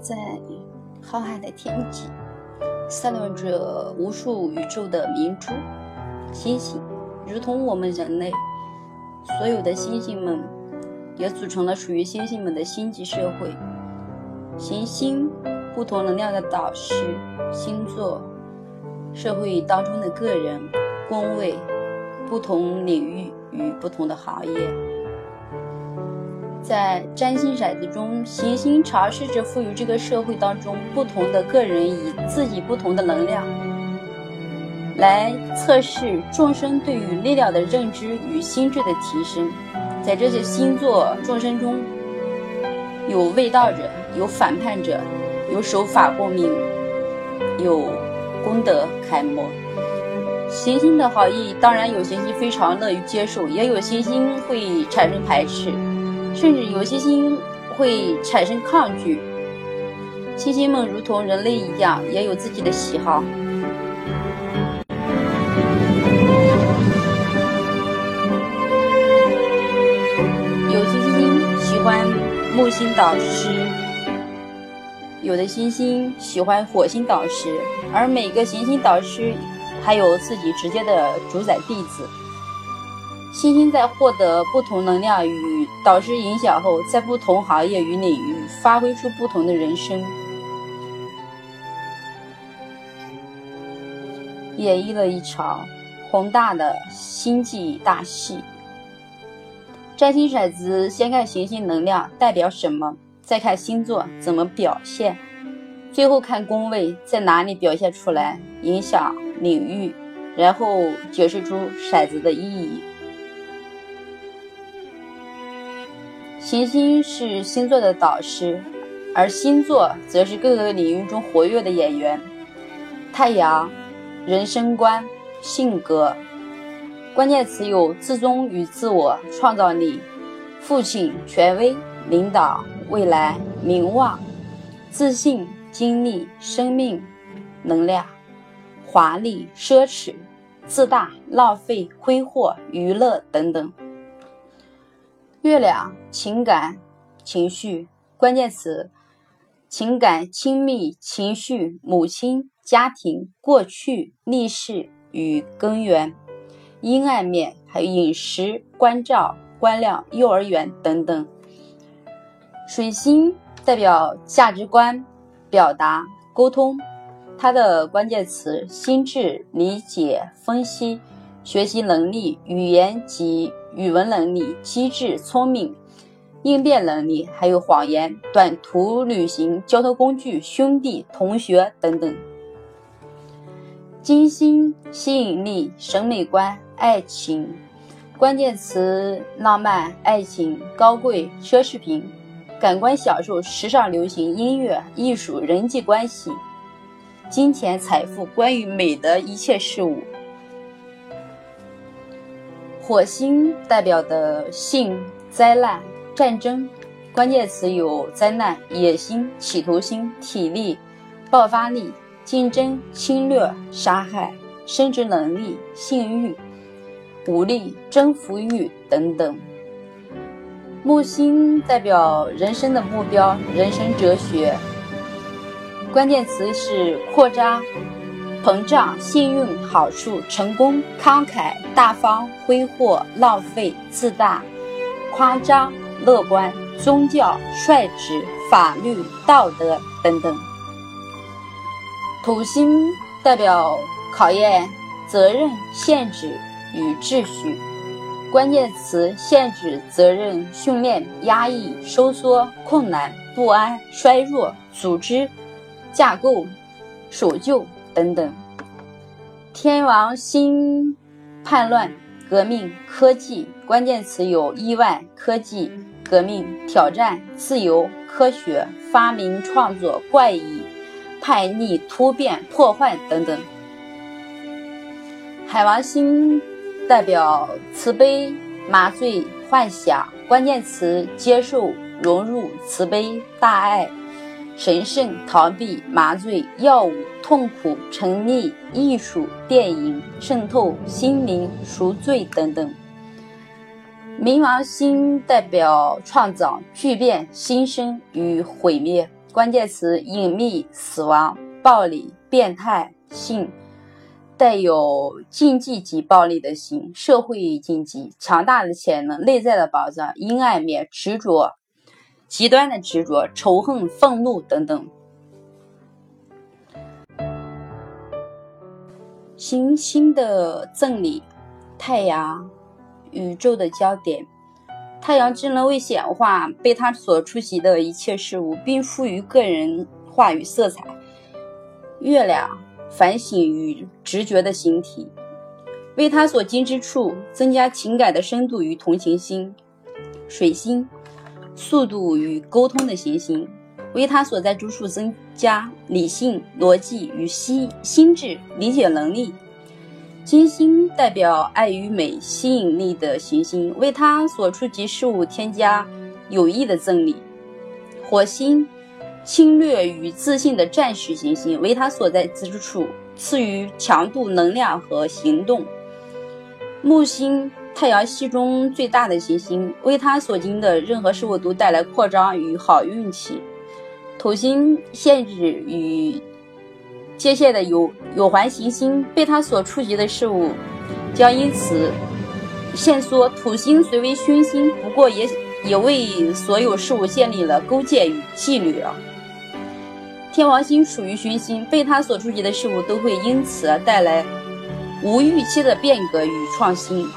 在浩瀚的天际，散落着无数宇宙的明珠、星星，如同我们人类。所有的星星们也组成了属于星星们的星际社会。行星，不同能量的导师，星座，社会当中的个人，宫位，不同领域与不同的行业。在占星骰子中，行星尝试着赋予这个社会当中不同的个人以自己不同的能量，来测试众生对于力量的认知与心智的提升。在这些星座众生中，有卫道者，有反叛者，有守法公民，有功德楷模。行星的好意，当然有行星非常乐于接受，也有行星会产生排斥。甚至有些星会产生抗拒。星星们如同人类一样，也有自己的喜好。有些星星喜欢木星导师，有的星星喜欢火星导师，而每个行星导师还有自己直接的主宰弟子。星星在获得不同能量与导师影响后，在不同行业与领域发挥出不同的人生，演绎了一场宏大的星际大戏。占星骰子先看行星能量代表什么，再看星座怎么表现，最后看宫位在哪里表现出来，影响领域，然后解释出骰子的意义。行星是星座的导师，而星座则是各个领域中活跃的演员。太阳，人生观、性格，关键词有自尊与自我、创造力、父亲、权威、领导、未来、名望、自信、精力、生命、能量、华丽、奢侈、自大、浪费、挥霍、娱乐等等。月亮情感情绪关键词：情感亲密情绪母亲家庭过去历史与根源阴暗面还有饮食关照关亮幼儿园等等。水星代表价值观表达沟通，它的关键词：心智理解分析学习能力语言及。语文能力、机智、聪明、应变能力，还有谎言、短途旅行、交通工具、兄弟、同学等等。金星吸引力、审美观、爱情，关键词：浪漫、爱情、高贵、奢侈品、感官享受、时尚、流行、音乐、艺术、人际关系、金钱、财富，关于美的一切事物。火星代表的性、灾难、战争，关键词有灾难、野心、企图心、体力、爆发力、竞争、侵略、杀害、生殖能力、性欲、武力、征服欲等等。木星代表人生的目标、人生哲学，关键词是扩张。膨胀、幸运、好处、成功、慷慨、大方、挥霍、浪费、自大、夸张、乐观、宗教、率直、法律、道德等等。土星代表考验、责任、限制与秩序，关键词：限制、责任、训练、压抑、收缩、困难、不安、衰弱、组织、架构、守旧。等等，天王星叛乱、革命、科技，关键词有意外、科技、革命、挑战、自由、科学、发明、创作、怪异、叛逆、突变、破坏等等。海王星代表慈悲、麻醉、幻想，关键词接受、融入、慈悲、大爱。神圣、逃避、麻醉、药物、痛苦、沉溺、艺术、电影、渗透、心灵、赎罪等等。冥王星代表创造、巨变、新生与毁灭，关键词：隐秘、死亡、暴力、变态、性。带有禁忌及暴力的心，社会禁忌，强大的潜能，内在的宝藏，阴暗面，执着，极端的执着，仇恨、愤怒等等。行星的赠礼，太阳，宇宙的焦点。太阳只能为显化被他所出席的一切事物，并赋予个人话语色彩。月亮。反省与直觉的形体，为他所经之处增加情感的深度与同情心。水星，速度与沟通的行星，为他所在之处增加理性、逻辑与心心智理解能力。金星代表爱与美、吸引力的行星，为他所触及事物添加有益的赠礼。火星。侵略与自信的战士行星为他所在之处赐予强度、能量和行动。木星，太阳系中最大的行星，为他所经的任何事物都带来扩张与好运气。土星，限制与界限的有有环行星，被他所触及的事物将因此限缩。土星虽为凶星，不过也也为所有事物建立了勾践与纪律啊。天王星属于凶星，被他所触及的事物都会因此带来无预期的变革与创新。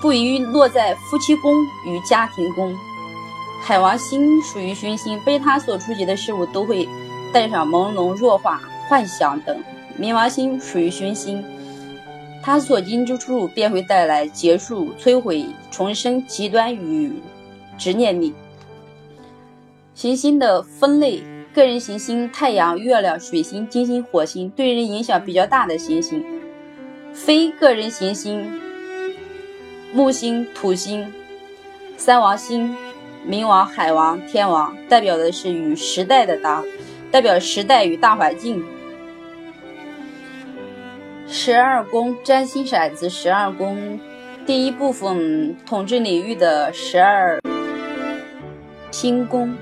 不宜落在夫妻宫与家庭宫。海王星属于勋星，被他所触及的事物都会带上朦胧、弱化、幻想等。冥王星属于勋星，他所经之处便会带来结束、摧毁、重生、极端与执念力。行星的分类。个人行星：太阳、月亮、水星、金星、火星，对人影响比较大的行星。非个人行星：木星、土星、三王星、冥王、海王、天王，代表的是与时代的大，代表时代与大环境。十二宫占星骰子，十二宫第一部分统治领域的十二星宫。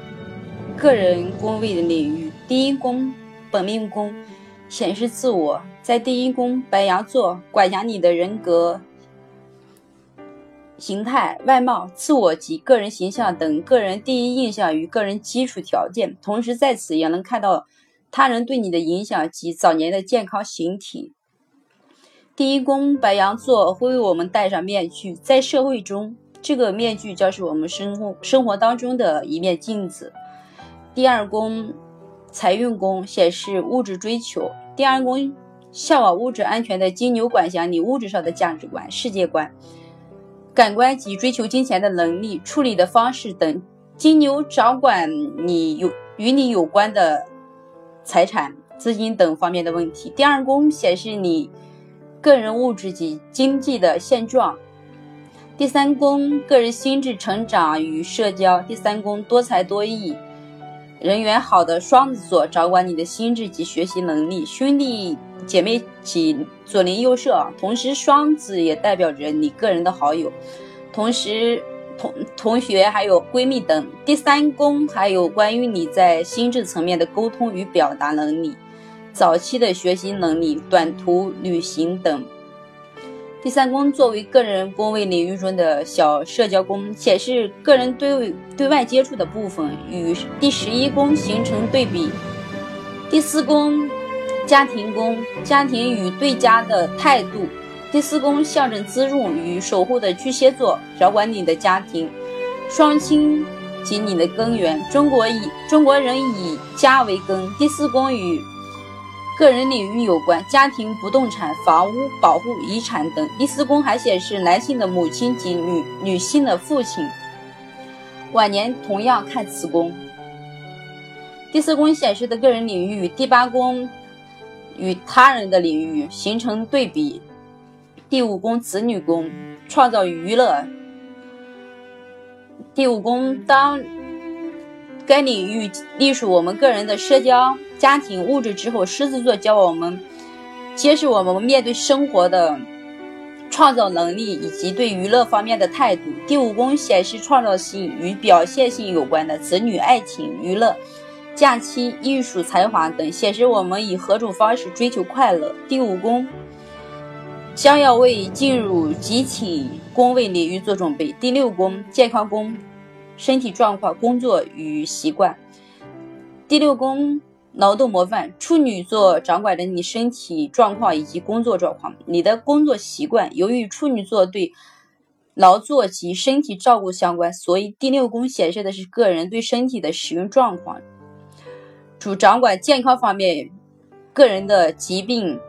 个人宫位的领域，第一宫本命宫显示自我，在第一宫白羊座管辖你的人格形态、外貌、自我及个人形象等个人第一印象与个人基础条件，同时在此也能看到他人对你的影响及早年的健康形体。第一宫白羊座会为我们戴上面具，在社会中，这个面具就是我们生活生活当中的一面镜子。第二宫财运宫显示物质追求。第二宫向往物质安全的金牛管辖你物质上的价值观、世界观、感官及追求金钱的能力、处理的方式等。金牛掌管你有与你有关的财产、资金等方面的问题。第二宫显示你个人物质及经济的现状。第三宫个人心智成长与社交。第三宫多才多艺。人缘好的双子座掌管你的心智及学习能力，兄弟姐妹及左邻右舍，同时双子也代表着你个人的好友，同时同同学还有闺蜜等。第三宫还有关于你在心智层面的沟通与表达能力，早期的学习能力，短途旅行等。第三宫作为个人宫位领域中的小社交宫，显示个人对对外接触的部分，与第十一宫形成对比。第四宫家庭宫，家庭与对家的态度。第四宫象征滋润与守护的巨蟹座，掌管你的家庭、双亲及你的根源。中国以中国人以家为根。第四宫与个人领域有关，家庭、不动产、房屋、保护、遗产等。第四宫还显示男性的母亲及女女性的父亲。晚年同样看此宫。第四宫显示的个人领域与第八宫与他人的领域形成对比。第五宫子女宫创造娱乐。第五宫当该领域隶属我们个人的社交。家庭物质之后，狮子座教我们揭示我们面对生活的创造能力以及对娱乐方面的态度。第五宫显示创造性与表现性有关的子女、爱情、娱乐、假期、艺术、才华等，显示我们以何种方式追求快乐。第五宫将要为进入集体宫位领域做准备。第六宫健康宫，身体状况、工作与习惯。第六宫。劳动模范处女座掌管着你身体状况以及工作状况，你的工作习惯。由于处女座对劳作及身体照顾相关，所以第六宫显示的是个人对身体的使用状况，主掌管健康方面，个人的疾病、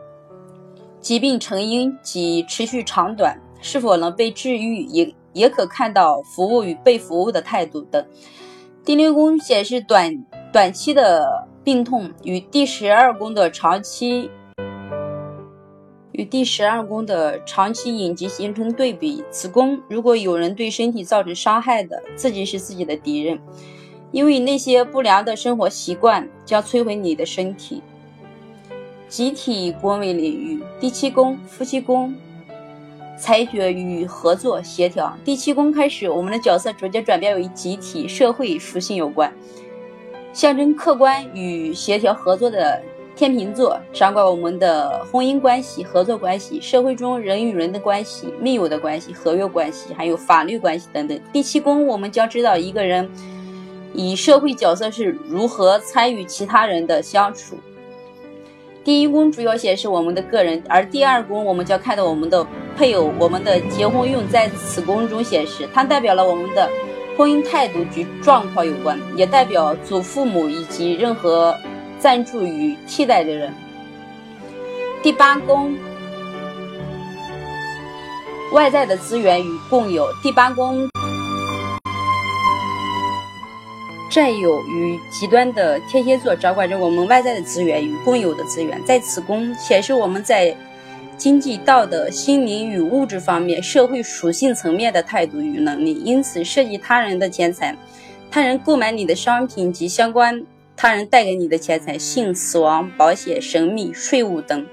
疾病成因及持续长短，是否能被治愈，也也可看到服务与被服务的态度等。第六宫显示短短期的。病痛与第十二宫的长期与第十二宫的长期隐疾形成对比。此宫如果有人对身体造成伤害的，自己是自己的敌人，因为那些不良的生活习惯将摧毁你的身体。集体宫位领域，第七宫夫妻宫，裁决与合作协调。第七宫开始，我们的角色逐渐转变为集体社会属性有关。象征客观与协调合作的天秤座，掌管我们的婚姻关系、合作关系、社会中人与人的关系、密友的关系、合约关系，还有法律关系等等。第七宫，我们将知道一个人以社会角色是如何参与其他人的相处。第一宫主要显示我们的个人，而第二宫我们将看到我们的配偶、我们的结婚运在此宫中显示，它代表了我们的。婚姻态度及状况有关，也代表祖父母以及任何赞助与替代的人。第八宫，外在的资源与共有。第八宫，占有与极端的天蝎座掌管着我们外在的资源与共有的资源。在此宫显示我们在。经济、道德、心灵与物质方面，社会属性层面的态度与能力，因此涉及他人的钱财，他人购买你的商品及相关他人带给你的钱财，性、死亡、保险、神秘、税务等。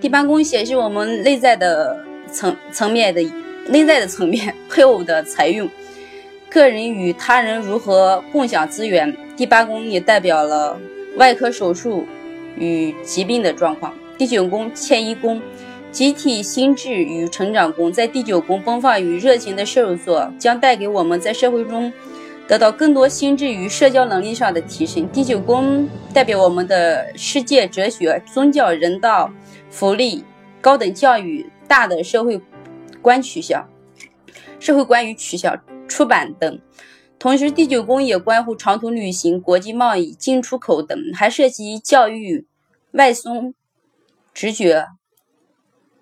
第八宫显示我们内在的层层面的内在的层面，配偶的财运，个人与他人如何共享资源。第八宫也代表了外科手术与疾病的状况。第九宫迁移宫，集体心智与成长宫，在第九宫奔放与热情的射手座将带给我们在社会中得到更多心智与社交能力上的提升。第九宫代表我们的世界哲学、宗教、人道、福利、高等教育、大的社会观取向、社会关于取向、出版等。同时，第九宫也关乎长途旅行、国际贸易、进出口等，还涉及教育、外送。直觉、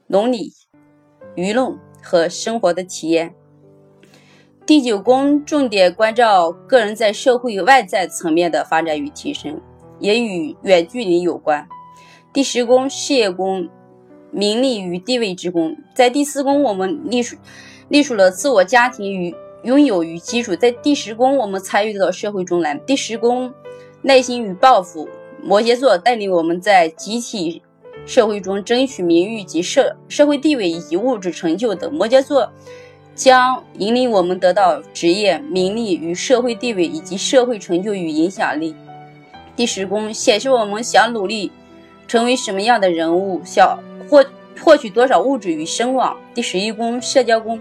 伦理、舆论和生活的体验。第九宫重点关照个人在社会外在层面的发展与提升，也与远距离有关。第十宫事业宫，名利与地位之宫。在第四宫，我们隶属隶属了自我、家庭与拥有与基础。在第十宫，我们参与到社会中来。第十宫耐心与抱负。摩羯座带领我们在集体。社会中争取名誉及社社会地位以及物质成就等，摩羯座将引领我们得到职业名利与社会地位以及社会成就与影响力。第十宫显示我们想努力成为什么样的人物，想获获取多少物质与声望。第十一宫社交宫，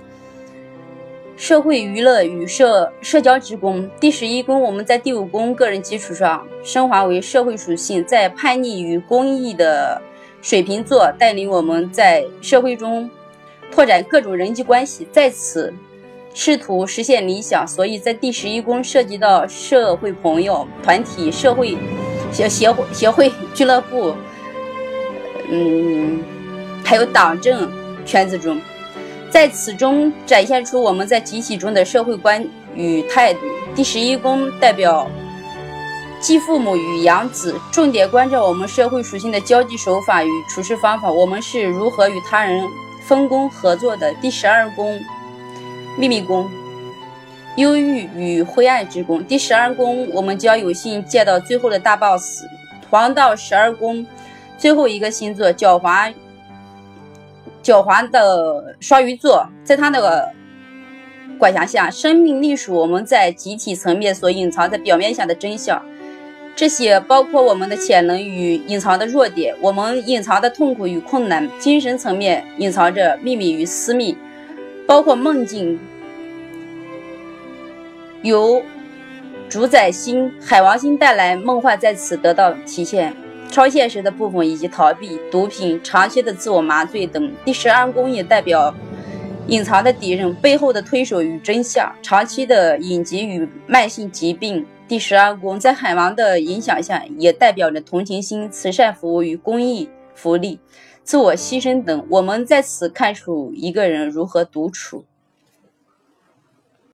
社会娱乐与社社交之宫。第十一宫我们在第五宫个人基础上升华为社会属性，在叛逆与公益的。水瓶座带领我们在社会中拓展各种人际关系，在此试图实现理想。所以在第十一宫涉及到社会朋友团体、社会协协会、协会俱乐部，嗯，还有党政圈子中，在此中展现出我们在集体中的社会观与态度。第十一宫代表。继父母与养子，重点关照我们社会属性的交际手法与处事方法。我们是如何与他人分工合作的？第十二宫，秘密宫，忧郁与灰暗之宫。第十二宫，我们将有幸见到最后的大 boss—— 黄道十二宫最后一个星座——狡猾、狡猾的双鱼座，在他的管辖下，生命隶属我们在集体层面所隐藏在表面下的真相。这些包括我们的潜能与隐藏的弱点，我们隐藏的痛苦与困难，精神层面隐藏着秘密与私密，包括梦境，由主宰星海王星带来梦幻在此得到体现，超现实的部分以及逃避、毒品、长期的自我麻醉等。第十二宫也代表隐藏的敌人背后的推手与真相，长期的隐疾与慢性疾病。第十二宫在海王的影响下，也代表着同情心、慈善服务与公益福利、自我牺牲等。我们在此看出一个人如何独处。